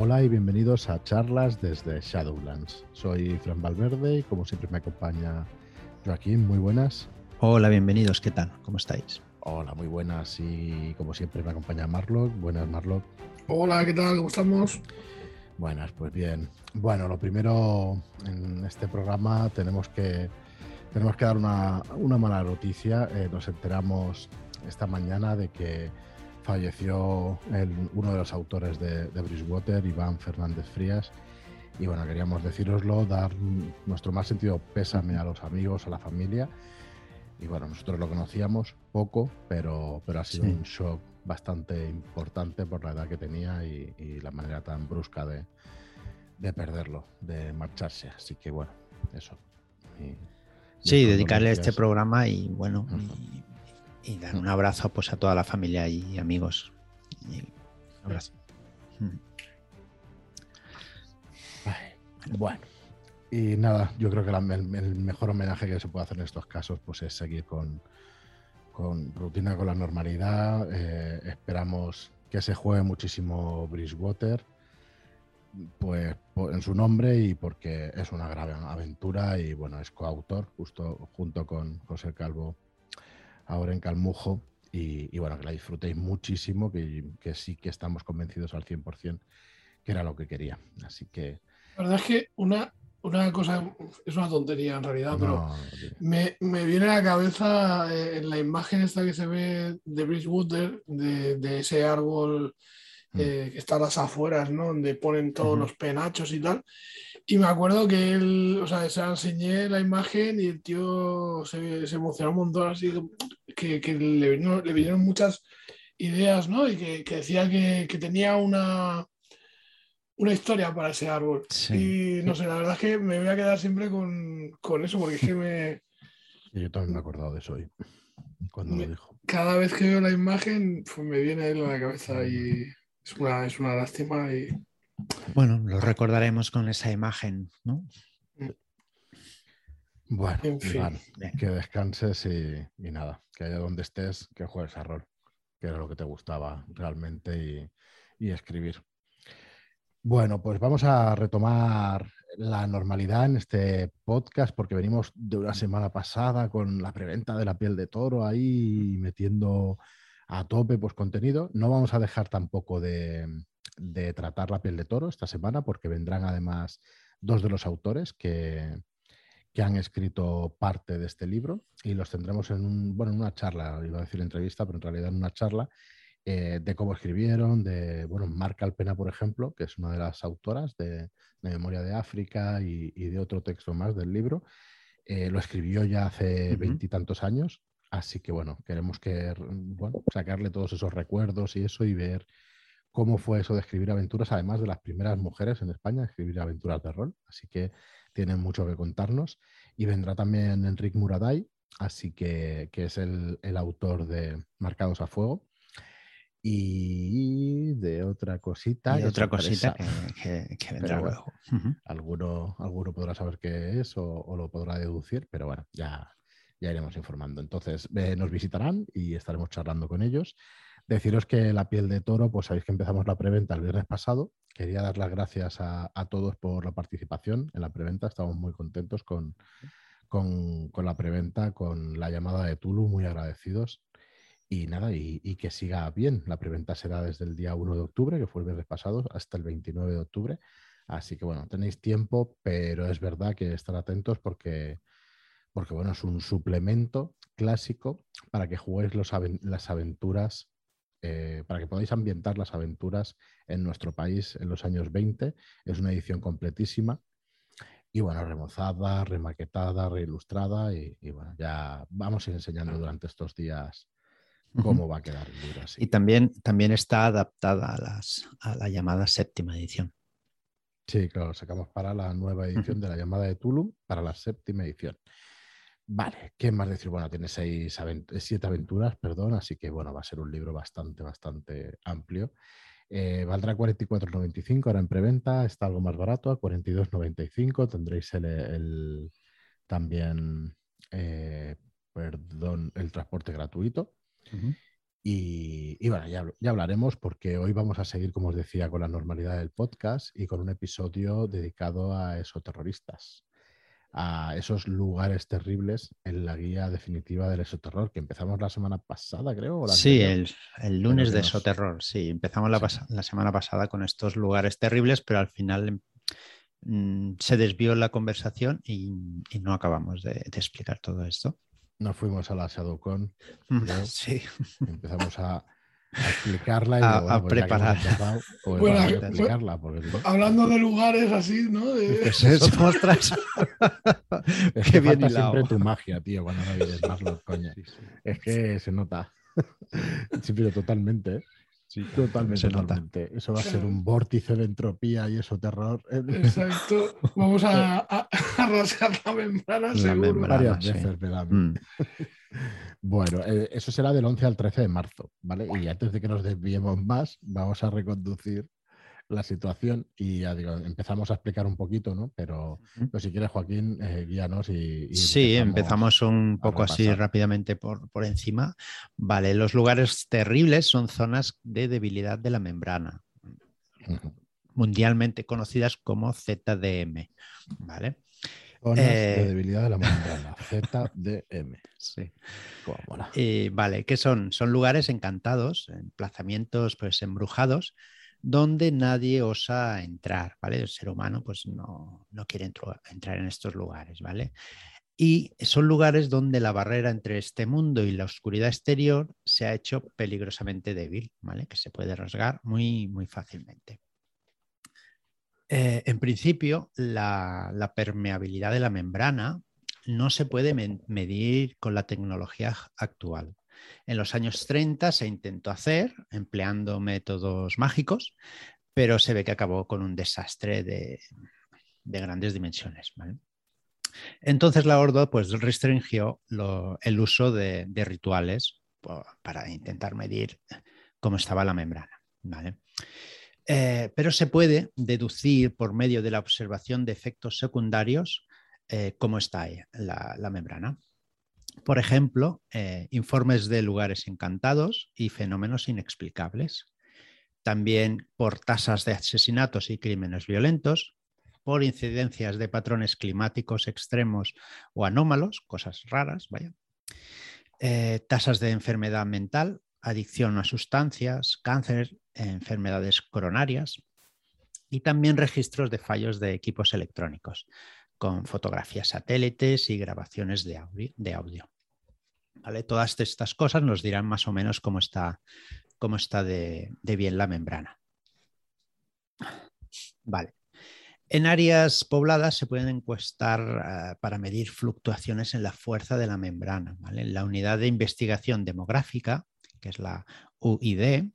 Hola y bienvenidos a charlas desde Shadowlands. Soy Fran Valverde y como siempre me acompaña Joaquín. Muy buenas. Hola, bienvenidos. ¿Qué tal? ¿Cómo estáis? Hola, muy buenas y como siempre me acompaña Marlock. Buenas, Marlock. Hola, ¿qué tal? ¿Cómo estamos? Buenas, pues bien. Bueno, lo primero en este programa tenemos que, tenemos que dar una, mala noticia. Eh, nos enteramos esta mañana de que falleció uno de los autores de, de Bridgewater, Iván Fernández Frías. Y bueno, queríamos deciroslo, dar nuestro más sentido pésame a los amigos, a la familia. Y bueno, nosotros lo conocíamos poco, pero, pero ha sido un shock bastante importante por la edad que tenía y, la manera tan brusca de, perderlo, de marcharse. Así que bueno, eso. sí, dedicarle este programa y bueno, y, dar un abrazo pues, a toda la familia y amigos. un abrazo. Bueno. Y nada, yo creo que el, mejor homenaje que se puede hacer en estos casos pues, es seguir con, con rutina, con la normalidad. Eh, esperamos que se juegue muchísimo Bridgewater pues en su nombre y porque es una gran aventura y bueno, es coautor justo junto con José Calvo ahora en Calmujo y, bueno, que la disfrutéis muchísimo, que, que, sí que estamos convencidos al 100% que era lo que quería. Así que... La verdad es que una, una cosa, es una tontería en realidad, pero me, viene a la cabeza eh, en la imagen esta que se ve de Bridgewater, de, de ese árbol mm. eh, que está a las afueras, ¿no? Donde ponen todos los penachos y tal. Y me acuerdo que él, o sea, se enseñé la imagen y el tío se, emocionó un montón, así que, que le, vinieron, muchas ideas, ¿no? Y que, decía que tenía una una historia para ese árbol. Y no sé, la verdad es que me voy a quedar siempre con, eso, porque es que me. yo también me he acordado de eso hoy, cuando lo dijo. Cada vez que veo la imagen, pues me viene él a la cabeza y es una, es una lástima. Y... Bueno, lo recordaremos con esa imagen, ¿no? Bueno, en fin. que descanses y, nada, que allá donde estés, que juegues a rol, que era lo que te gustaba realmente y escribir. Bueno, pues vamos a retomar la normalidad en este podcast porque venimos de una semana pasada con la preventa de la piel de toro ahí metiendo a tope pues contenido. No vamos a dejar tampoco de, tratar la piel de toro esta semana porque vendrán además dos de los autores que, que han escrito parte de este libro y los tendremos en, un, bueno, en una charla, iba a decir entrevista, pero en realidad en una charla eh, de cómo escribieron, de, bueno, Marca Alpena, por ejemplo, que es una de las autoras de, Memoria de África y, de otro texto más del libro. Eh, lo escribió ya hace veintitantos años, así que bueno, queremos que, bueno, sacarle todos esos recuerdos y eso y ver cómo fue eso de escribir aventuras, además de las primeras mujeres en España a escribir aventuras de rol, así que tienen mucho que contarnos. Y vendrá también Enrique Muraday, así que, que es el, el autor de Marcados a Fuego y de otra cosita. Y otra cosita que, vendrá luego. alguno, alguno podrá saber qué es o, lo podrá deducir, pero bueno, ya, ya iremos informando. Entonces, eh, nos visitarán y estaremos charlando con ellos. Deciros que la piel de toro, pues sabéis que empezamos la preventa el viernes pasado. Quería dar las gracias a, todos por la participación en la preventa. Estamos muy contentos con, con, la preventa, con la llamada de Tulu, muy agradecidos. Y nada, y, que siga bien. La preventa será desde el día 1 de octubre, que fue el viernes pasado, hasta el 29 de octubre. Así que bueno, tenéis tiempo, pero es verdad que estar atentos porque, porque bueno, es un suplemento clásico para que juguéis los, las aventuras, eh, para que podáis ambientar las aventuras en nuestro país en los años 20. Es una edición completísima. Y bueno, remozada, remaquetada, reilustrada y, y bueno, ya vamos a ir enseñando durante estos días cómo va a quedar el libro. Y también, también está adaptada a, las, a la llamada séptima edición. Sí, claro, sacamos para la nueva edición de la llamada de Tulum, para la séptima edición. Vale, ¿qué más decir? Bueno, tiene seis siete aventuras, perdón, así que bueno, va a ser un libro bastante, bastante amplio. Eh, valdrá 44,95 ahora en preventa, está algo más barato, a 42,95 tendréis el, también, eh, perdón, el transporte gratuito. Y, bueno, ya, ya, hablaremos porque hoy vamos a seguir, como os decía, con la normalidad del podcast y con un episodio dedicado a esoterroristas, a esos lugares terribles en la guía definitiva del esoterror, que empezamos la semana pasada, creo. sí, el, lunes de esoterror, sí, empezamos la, la, semana pasada con estos lugares terribles, pero al final mm, se desvió la conversación y, no acabamos de explicar todo esto. Nos fuimos a la ShadowCon. Sí. Empezamos a, explicarla y a, pues preparar. Pues bueno, a explicarla, Hablando de lugares así, ¿no? De... ¿Qué es eso? Ostras. es que viene siempre tu magia, tío, cuando no vienes más los coños. Es que se nota. sí, pero totalmente. ¿eh? Sí, totalmente, totalmente. Eso va a ser un vórtice de entropía y eso terror. Exacto. Vamos a, a, rasgar la membrana, seguro. Varias veces, mm. Bueno, eh, eso será del 11 al 13 de marzo, ¿vale? Y antes de que nos desviemos más, vamos a reconducir la situación y ya digo, empezamos a explicar un poquito, ¿no? Pero, si quieres, Joaquín, eh, guíanos y, Sí, empezamos, un poco así rápidamente por, por encima. Vale, los lugares terribles son zonas de debilidad de la membrana, mundialmente conocidas como ZDM, ¿vale? Zonas de eh, debilidad de la membrana, ZDM. Sí. Eh, vale, ¿qué son? Son lugares encantados, emplazamientos pues embrujados, donde nadie osa entrar, ¿vale? El ser humano pues no, quiere entrar en estos lugares, ¿vale? Y son lugares donde la barrera entre este mundo y la oscuridad exterior se ha hecho peligrosamente débil, ¿vale? Que se puede rasgar muy, muy fácilmente. Eh, en principio, la, la, permeabilidad de la membrana no se puede medir con la tecnología actual. En los años 30 se intentó hacer empleando métodos mágicos, pero se ve que acabó con un desastre de, grandes dimensiones. Entonces la Ordo pues, restringió el uso de, rituales para intentar medir cómo estaba la membrana. Eh, pero se puede deducir por medio de la observación de efectos secundarios eh, cómo está la membrana. Por ejemplo, eh, informes de lugares encantados y fenómenos inexplicables. También por tasas de asesinatos y crímenes violentos, por incidencias de patrones climáticos extremos o anómalos, cosas raras, vaya. Eh, tasas de enfermedad mental, adicción a sustancias, cáncer, enfermedades coronarias y también registros de fallos de equipos electrónicos con fotografías satélites y grabaciones de audio. ¿Vale? Todas estas cosas nos dirán más o menos cómo está, cómo está de, bien la membrana. Vale. En áreas pobladas se pueden encuestar eh, para medir fluctuaciones en la fuerza de la membrana. La unidad de investigación demográfica, que es la UID,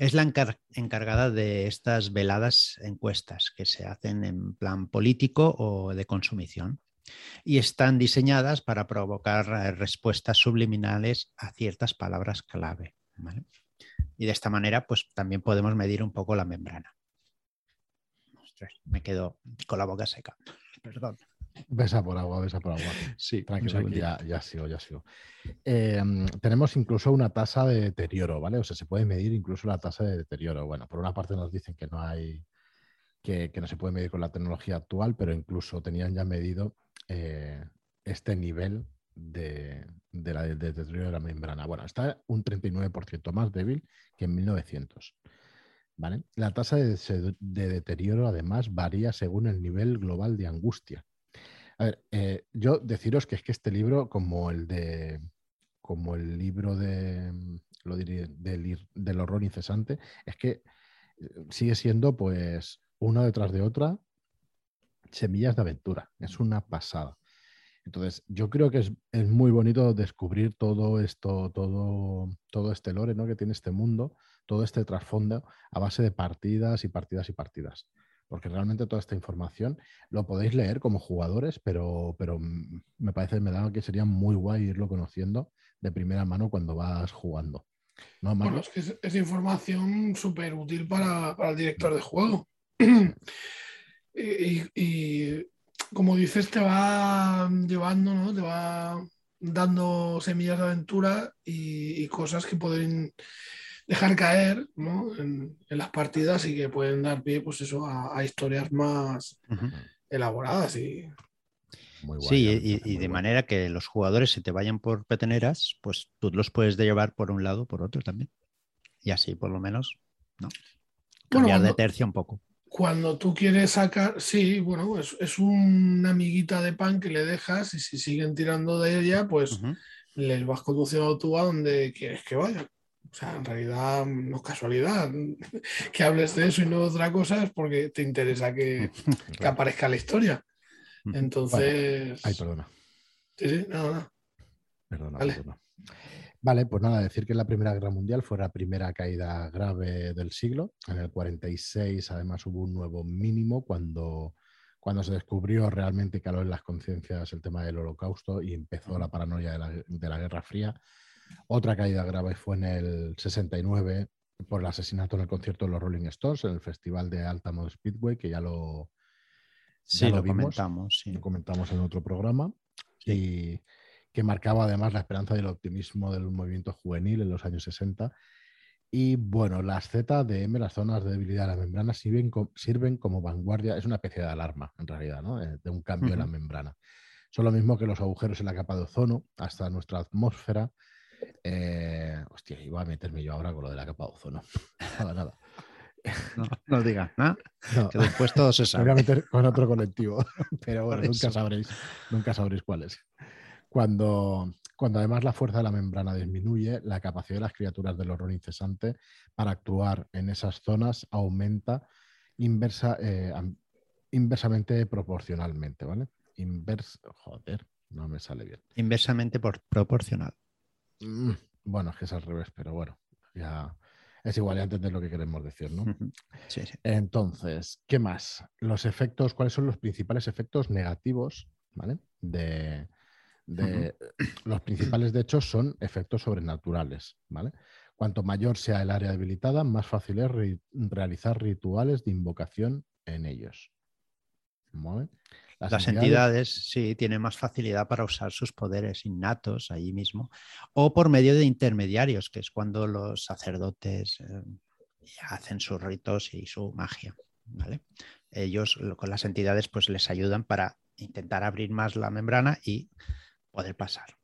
es la encargada de estas veladas encuestas que se hacen en plan político o de consumición y están diseñadas para provocar eh, respuestas subliminales a ciertas palabras clave. Y de esta manera, pues también podemos medir un poco la membrana. me quedo con la boca seca. Perdón. Besa por agua, besa por agua. Sí, tranquilo, ya, ya sigo, ya sigo. Em, tenemos incluso una tasa de deterioro, ¿vale? O sea, se puede medir incluso la tasa de deterioro. Bueno, por una parte nos dicen que no hay, que, no se puede medir con la tecnología actual, pero incluso tenían ya medido eh, este nivel de, deterioro de la membrana. Bueno, está un 39% más débil que en 1900. ¿vale? La tasa de, de deterioro además varía según el nivel global de angustia. A ver, eh, yo deciros que es que este libro, como el de como el libro de lo del, horror incesante, es que eh, sigue siendo pues una detrás de otra semillas de aventura. Es una pasada. Entonces, yo creo que es, muy bonito descubrir todo esto, todo, todo este lore ¿no? que tiene este mundo, todo este trasfondo a base de partidas y partidas y partidas porque realmente toda esta información lo podéis leer como jugadores, pero, pero me parece, me da que sería muy guay irlo conociendo de primera mano cuando vas jugando. bueno, es, información súper útil para, el director de juego. y, como dices, te va llevando, ¿no? Te va dando semillas de aventura y, cosas que pueden dejar caer en, las partidas y que pueden dar pie pues eso, a, historias más elaboradas y sí, y, de manera que los jugadores se te vayan por peteneras, pues tú los puedes llevar por un lado o por otro también. Y así por lo menos, ¿no? Cambiar de tercio un poco. Cuando tú quieres sacar, sí, bueno, es, es, una amiguita de pan que le dejas y si siguen tirando de ella, pues les vas conduciendo tú a donde quieres que vayan. O sea, en realidad no es casualidad que hables de eso y no de otra cosa, es porque te interesa que, que aparezca la historia. Entonces. Ay, perdona. Sí, sí, nada, Perdona, vale. perdona. Vale, pues nada, decir que la Primera Guerra Mundial fue la primera caída grave del siglo. En el 46, además, hubo un nuevo mínimo cuando, cuando se descubrió realmente caló en las conciencias el tema del holocausto y empezó la paranoia de la, de la Guerra Fría. Otra caída grave fue en el 69 por el asesinato en el concierto de los Rolling Stones en el Festival de Altamont Speedway, que ya lo, Sí, lo, comentamos. Lo comentamos en otro programa. Y que marcaba además la esperanza y el optimismo del movimiento juvenil en los años 60. Y bueno, las ZDM, las zonas de debilidad de la membrana, sirven, sirven como vanguardia, es una especie de alarma en realidad, ¿no? Eh, de un cambio en la membrana. Son lo mismo que los agujeros en la capa de ozono hasta nuestra atmósfera. Eh, hostia, iba a meterme yo ahora con lo de la capa de ozono. nada, nada. No, no digas nada. Que después todo se sabe. voy a meter con otro colectivo, pero bueno, nunca sabréis, nunca sabréis cuál es. Cuando, cuando además la fuerza de la membrana disminuye, la capacidad de las criaturas del horror incesante para actuar en esas zonas aumenta inversa, eh, inversamente proporcionalmente, ¿vale? Invers, joder, no me sale bien. Inversamente por, proporcional. Mm, bueno, es que es al revés, pero bueno, ya es igual, ya entender lo que queremos decir, ¿no? Sí, sí. Entonces, ¿qué más? Los efectos, ¿cuáles son los principales efectos negativos, ¿vale? De, los principales, de hecho, son efectos sobrenaturales, ¿vale? Cuanto mayor sea el área debilitada, más fácil es realizar rituales de invocación en ellos. ¿Vale? Las, entidades, sí, tienen más facilidad para usar sus poderes innatos allí mismo o por medio de intermediarios, que es cuando los sacerdotes eh, hacen sus ritos y su magia. ¿vale? Ellos con las entidades pues les ayudan para intentar abrir más la membrana y poder pasar.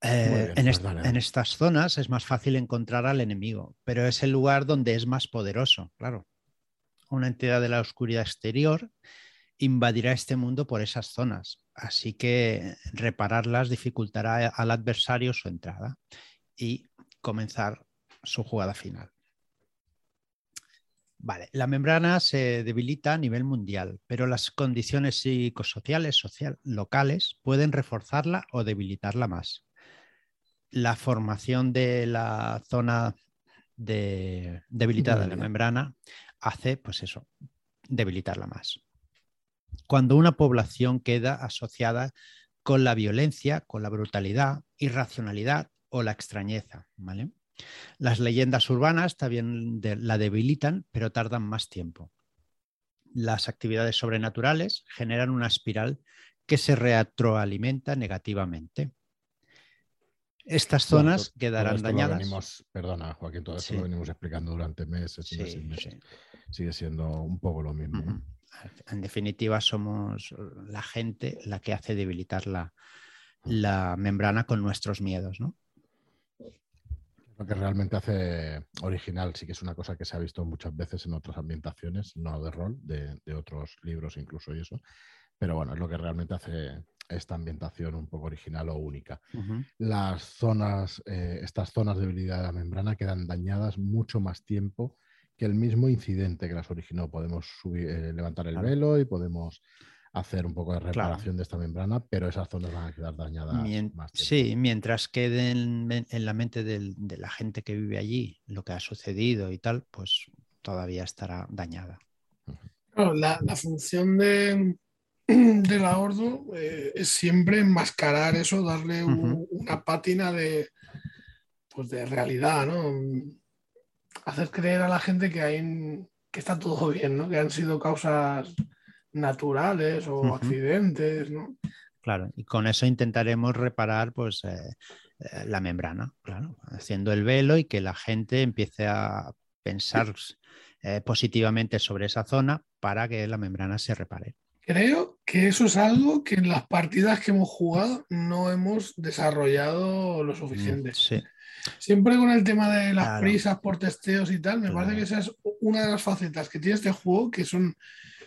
Eh, en, pues en, estas zonas es más fácil encontrar al enemigo, pero es el lugar donde es más poderoso, claro. Una entidad de la oscuridad exterior invadirá este mundo por esas zonas. Así que repararlas dificultará al adversario su entrada y comenzar su jugada final. Vale, la membrana se debilita a nivel mundial, pero las condiciones psicosociales social, locales pueden reforzarla o debilitarla más. La formación de la zona de, debilitada de la membrana hace, pues eso, debilitarla más cuando una población queda asociada con la violencia, con la brutalidad, irracionalidad o la extrañeza. ¿vale? Las leyendas urbanas también la debilitan, pero tardan más tiempo. Las actividades sobrenaturales generan una espiral que se retroalimenta negativamente. Estas zonas quedarán dañadas. perdona, Joaquín, todo esto lo venimos explicando durante meses y meses. Sigue siendo un poco lo mismo. En definitiva, somos la gente la que hace debilitar la, la membrana con nuestros miedos, ¿no? Lo que realmente hace original, sí que es una cosa que se ha visto muchas veces en otras ambientaciones, no de rol, de, otros libros incluso y eso. Pero bueno, es lo que realmente hace esta ambientación un poco original o única. Las zonas, eh, estas zonas de debilidad de la membrana quedan dañadas mucho más tiempo que el mismo incidente que las originó. Podemos subir, eh, levantar el velo y podemos hacer un poco de reparación de esta membrana, pero esas zonas van a quedar dañadas. más sí, mientras quede en, la mente de la gente que vive allí lo que ha sucedido y tal, pues todavía estará dañada. la, función de, de la Ordo eh, es siempre enmascarar eso, darle una pátina de, pues de realidad, ¿no? Hacer creer a la gente que, hay, que está todo bien, ¿no? que han sido causas naturales o accidentes. ¿no? Claro, y con eso intentaremos reparar pues, eh, eh, la membrana, claro, haciendo el velo y que la gente empiece a pensar eh, positivamente sobre esa zona para que la membrana se repare. Creo que eso es algo que en las partidas que hemos jugado no hemos desarrollado lo suficiente. Sí. Siempre con el tema de las prisas por testeos y tal, me parece que esa es una de las facetas que tiene este juego que son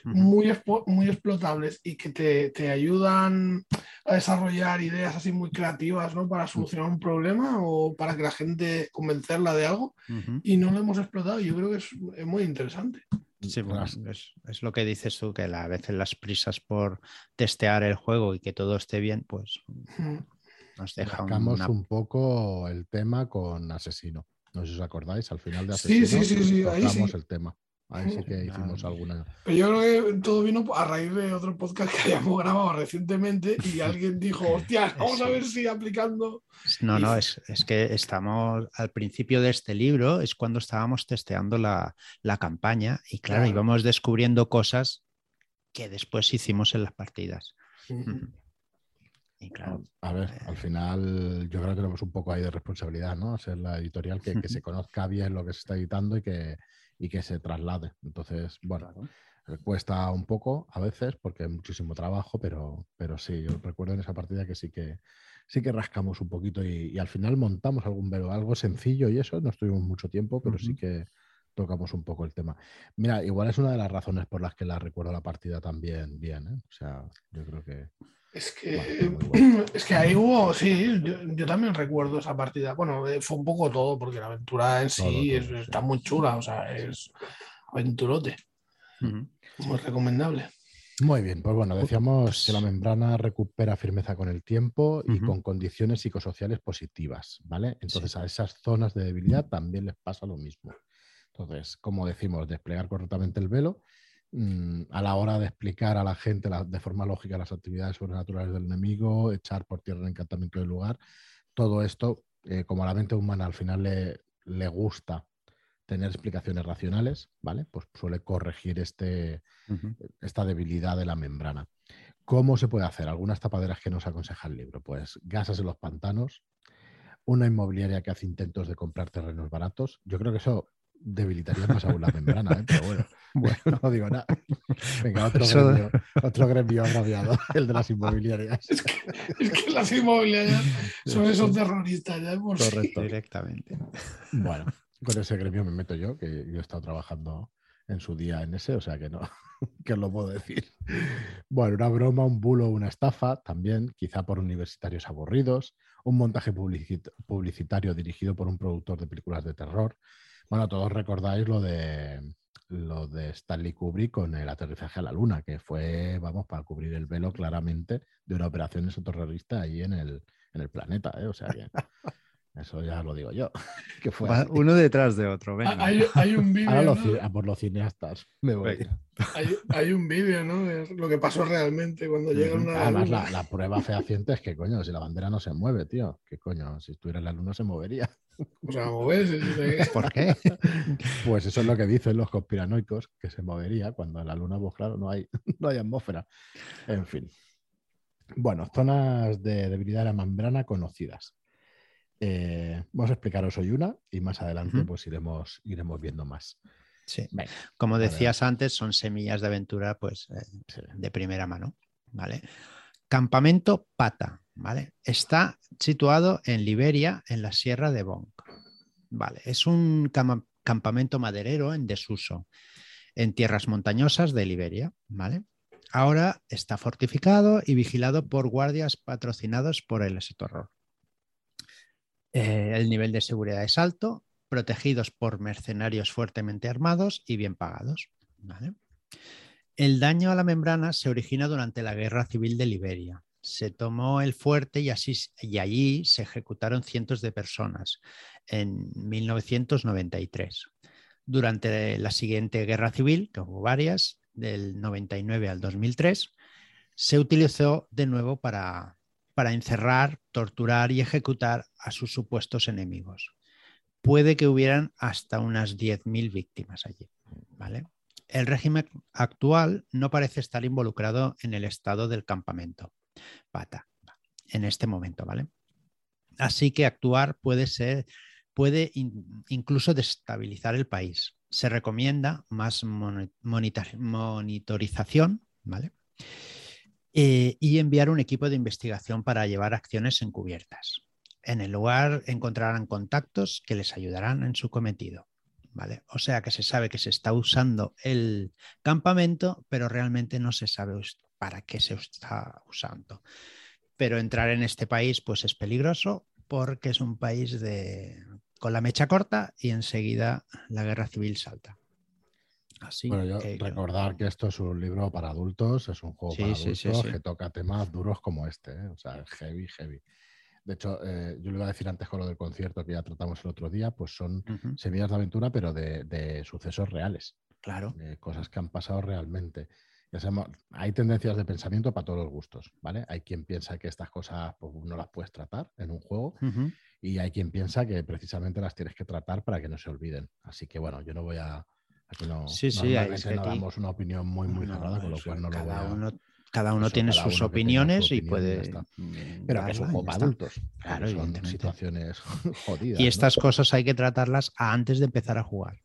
muy, muy explotables y que te, ayudan a desarrollar ideas así muy creativas ¿no? para solucionar un problema o para que la gente convencerla de algo y no lo hemos explotado. Yo creo que es, muy interesante. Sí, es, lo que dices tú, que a veces las prisas por testear el juego y que todo esté bien, pues nos deja un poco el tema con Asesino. No sé si os acordáis, al final de Asesino sí, sí, sí, el tema. Ahí sí que hicimos alguna. Pero yo creo que todo vino a raíz de otro podcast que habíamos grabado recientemente y alguien dijo, hostia, vamos a ver si aplicando. No, no, es, que estamos al principio de este libro, es cuando estábamos testeando la, campaña y claro, íbamos descubriendo cosas que después hicimos en las partidas. Y claro, a ver, al final yo creo que tenemos un poco ahí de responsabilidad, ¿no? Ser la editorial que, que se conozca bien lo que se está editando y que, y que se traslade. Entonces, bueno, eh, cuesta un poco a veces porque hay muchísimo trabajo, pero, pero sí, yo recuerdo en esa partida que sí que sí que rascamos un poquito y, al final montamos algún velo, algo sencillo y eso, no estuvimos mucho tiempo, pero sí que tocamos un poco el tema. Mira, igual es una de las razones por las que la recuerdo la partida también bien, ¿eh? O sea, yo creo que... Es que, es que ahí hubo, sí, yo, también recuerdo esa partida. Bueno, eh, fue un poco todo, porque la aventura en sí está muy chula, o sea, es aventurote. Muy recomendable. Muy bien, pues bueno, decíamos que la membrana recupera firmeza con el tiempo y con condiciones psicosociales positivas, ¿vale? Entonces a esas zonas de debilidad también les pasa lo mismo. Entonces, como decimos, desplegar correctamente el velo Mm, a la hora de explicar a la gente de forma lógica las actividades sobrenaturales del enemigo, echar por tierra el encantamiento del lugar, todo esto, eh, como a la mente humana al final le, le, gusta tener explicaciones racionales, ¿vale? Pues suele corregir este, esta debilidad de la membrana. ¿Cómo se puede hacer? Algunas tapaderas que nos aconseja el libro. Pues gasas en los pantanos, una inmobiliaria que hace intentos de comprar terrenos baratos. Yo creo que eso debilitaría más aún la membrana, ¿eh? pero bueno, bueno, no digo nada. Venga, otro, gremio, otro gremio agraviado, el de las inmobiliarias. Es que, es que las inmobiliarias son esos terroristas, ya por Correcto. Directamente. Bueno, con ese gremio me meto yo, que yo he estado trabajando en su día en ese, o sea que no, que os lo puedo decir. Bueno, una broma, un bulo, una estafa, también, quizá por universitarios aburridos, un montaje publicitario dirigido por un productor de películas de terror, bueno, todos recordáis lo de lo de Stanley Kubrick con el aterrizaje a la Luna, que fue, vamos, para cubrir el velo claramente de una operación exoterrorista ahí en el, en el planeta, ¿eh? O sea que eso ya lo digo yo. Que fue Uno detrás de otro. Hay, un vídeo. a por los cineastas me voy. Hay, un vídeo, ¿no? De lo que pasó realmente cuando llegan a Además, la, la, prueba fehaciente es que, coño, si la bandera no se mueve, tío, que coño, si estuviera en la luna se movería. O sea, moverse. ¿Por qué? Pues eso es lo que dicen los conspiranoicos, que se movería cuando en la luna, pues claro, no hay, no hay atmósfera. En fin. Bueno, zonas de debilidad de la membrana conocidas. Eh, vamos a explicaros hoy una y más adelante pues iremos, iremos viendo más. Sí. Como decías antes, son semillas de aventura pues eh, de primera mano. ¿vale? Campamento Pata. ¿vale? Está situado en Liberia, en la Sierra de Bonk. Vale. Es un campamento maderero en desuso en tierras montañosas de Liberia. ¿vale? Ahora está fortificado y vigilado por guardias patrocinados por el Esetorror. Eh, el nivel de seguridad es alto, protegidos por mercenarios fuertemente armados y bien pagados. El daño a la membrana se origina durante la Guerra Civil de Liberia. Se tomó el fuerte y, así, y allí se ejecutaron cientos de personas en 1993. Durante la siguiente guerra civil, que hubo varias, del 99 al 2003, se utilizó de nuevo para para encerrar, torturar y ejecutar a sus supuestos enemigos. Puede que hubieran hasta unas 10.000 víctimas allí. ¿vale? El régimen actual no parece estar involucrado en el estado del campamento. pata en este momento, ¿vale? Así que actuar puede ser, puede incluso destabilizar el país. Se recomienda más monitorización, ¿vale? Eh, y enviar un equipo de investigación para llevar acciones encubiertas. En el lugar encontrarán contactos que les ayudarán en su cometido. ¿vale? O sea que se sabe que se está usando el campamento, pero realmente no se sabe para qué se está usando. Pero entrar en este país pues es peligroso porque es un país de, con la mecha corta y enseguida la guerra civil salta. Así bueno, recordar que esto es un libro para adultos, es un juego para adultos que toca temas duros como este, ¿eh? o sea, heavy, heavy. De hecho, eh, yo le iba a decir antes con lo del concierto que ya tratamos el otro día, pues son semillas de aventura, pero de, sucesos reales. Claro. De cosas que han pasado realmente. Ya sabemos, hay tendencias de pensamiento para todos los gustos, ¿vale? Hay quien piensa que estas cosas pues, no las puedes tratar en un juego y hay quien piensa que precisamente las tienes que tratar para que no se olviden. Así que bueno, yo no voy a... Aquí no, sí, sí, no damos una opinión muy, muy cerrada, con lo cual no lo voy a cada uno tiene sus opiniones y puede. Mm, Pero que son adultos. Claro, son situaciones jodidas. Y estas cosas hay que tratarlas antes de empezar a jugar.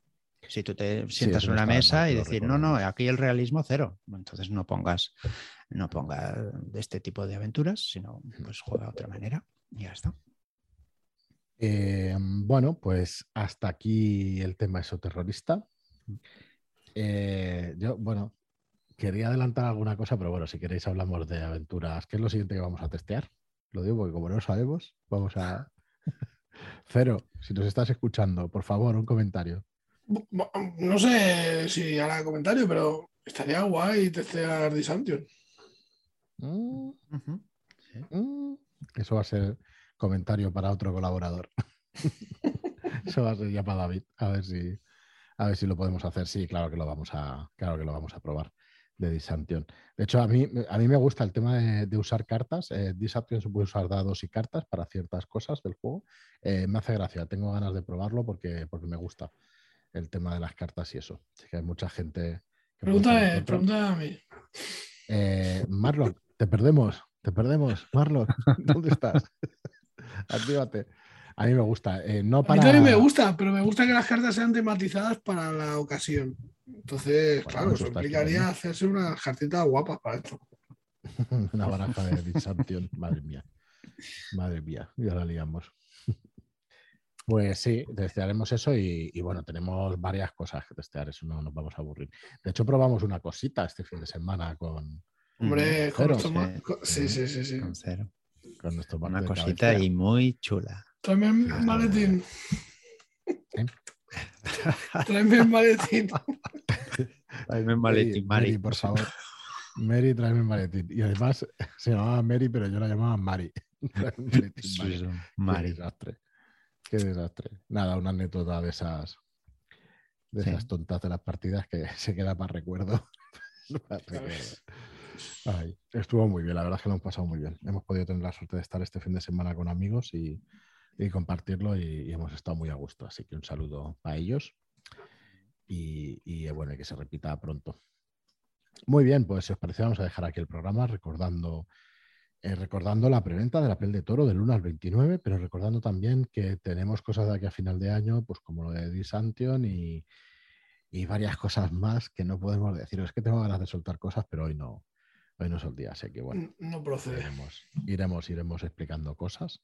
Si tú te sientas en una mesa y decir, no, no, aquí el realismo cero, entonces no pongas, no pongas este tipo de aventuras, sino pues juega de otra manera y ya está. Eh, bueno, pues hasta aquí el tema esoterrorista. Eh, yo, bueno, quería adelantar alguna cosa, pero bueno, si queréis hablamos de aventuras. ¿Qué es lo siguiente que vamos a testear? Lo digo porque como no sabemos, vamos a... Cero, si nos estás escuchando, por favor, un comentario. No sé si hará comentario, pero estaría guay testear Disantion. Mm. Mm. Eso va a ser comentario para otro colaborador. Eso va a ser ya para David. A ver si, a ver si lo podemos hacer. Sí, claro que lo vamos a, claro que lo vamos a probar de Disantion. De hecho, a mí, a mí me gusta el tema de, usar cartas. Eh, Disantion se puede usar dados y cartas para ciertas cosas del juego. Eh, me hace gracia, tengo ganas de probarlo porque, porque me gusta el tema de las cartas y eso. Así que hay mucha gente. Pregúntame, pregúntame a mí. Eh, Marlock, te perdemos, te perdemos. Marlock, ¿dónde estás? Actívate. A mí me gusta. Eh, no para... A mí también me gusta, pero me gusta que las cartas sean tematizadas para la ocasión. Entonces, claro, eso implicaría hacerse unas cartitas guapas para esto. Una baraja de Disantion, madre mía. Madre mía, ya la liamos. Pues sí, testearemos eso y, bueno, tenemos varias cosas que testear, eso no nos vamos a aburrir. De hecho, probamos una cosita este fin de semana con. Hombre, con, sí, sí, sí, sí. Con cero. Con nuestro una cosita y muy chula. También maletín. ¿Eh? Tráeme el maletín. Tráeme el maletín, Mary, por favor. Mary, tráeme el maletín. Y además se llamaba Mary, pero yo la llamaba Mari. Mari. Qué desastre. Qué desastre. Nada, una anécdota de esas de esas tontas de las partidas que se queda para recuerdo. estuvo muy bien, la verdad es que lo hemos pasado muy bien. Hemos podido tener la suerte de estar este fin de semana con amigos y, y compartirlo y, hemos estado muy a gusto. Así que un saludo a ellos y, y bueno, que se repita pronto. Muy bien, pues si os parece vamos a dejar aquí el programa recordando, eh, recordando la preventa de la piel de toro del 1 al 29, pero recordando también que tenemos cosas de aquí a final de año, pues como lo de Disantion y, y varias cosas más que no podemos decir. Es que tengo ganas de soltar cosas, pero hoy no, hoy no es el día, así que bueno. No procede. iremos, iremos explicando cosas.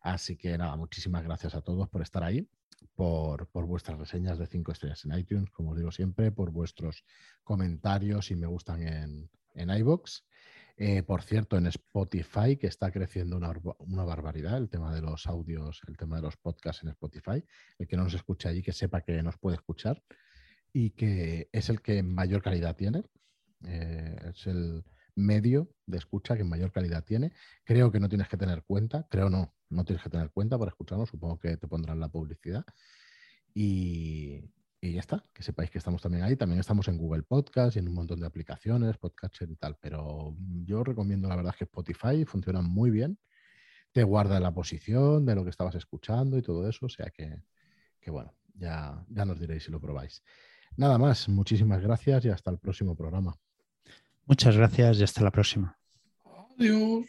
Así que nada, muchísimas gracias a todos por estar ahí, por, vuestras reseñas de 5 estrellas en iTunes, como os digo siempre, por vuestros comentarios y me gustan en, en iBox. Eh, por cierto, en Spotify, que está creciendo una, una, barbaridad el tema de los audios, el tema de los podcasts en Spotify. El que no nos escuche allí, que sepa que nos puede escuchar y que es el que mayor calidad tiene. Eh, es el medio de escucha que mayor calidad tiene. Creo que no tienes que tener cuenta, creo no, no tienes que tener cuenta para escucharnos, supongo que te pondrán la publicidad. Y, ya está, que sepáis que estamos también ahí. También estamos en Google Podcast y en un montón de aplicaciones, Podcatcher y tal. Pero yo recomiendo, la verdad, que Spotify funciona muy bien. Te guarda la posición de lo que estabas escuchando y todo eso. O sea que, bueno, ya, ya nos diréis si lo probáis. Nada más, muchísimas gracias y hasta el próximo programa. Muchas gracias y hasta la próxima. Adiós.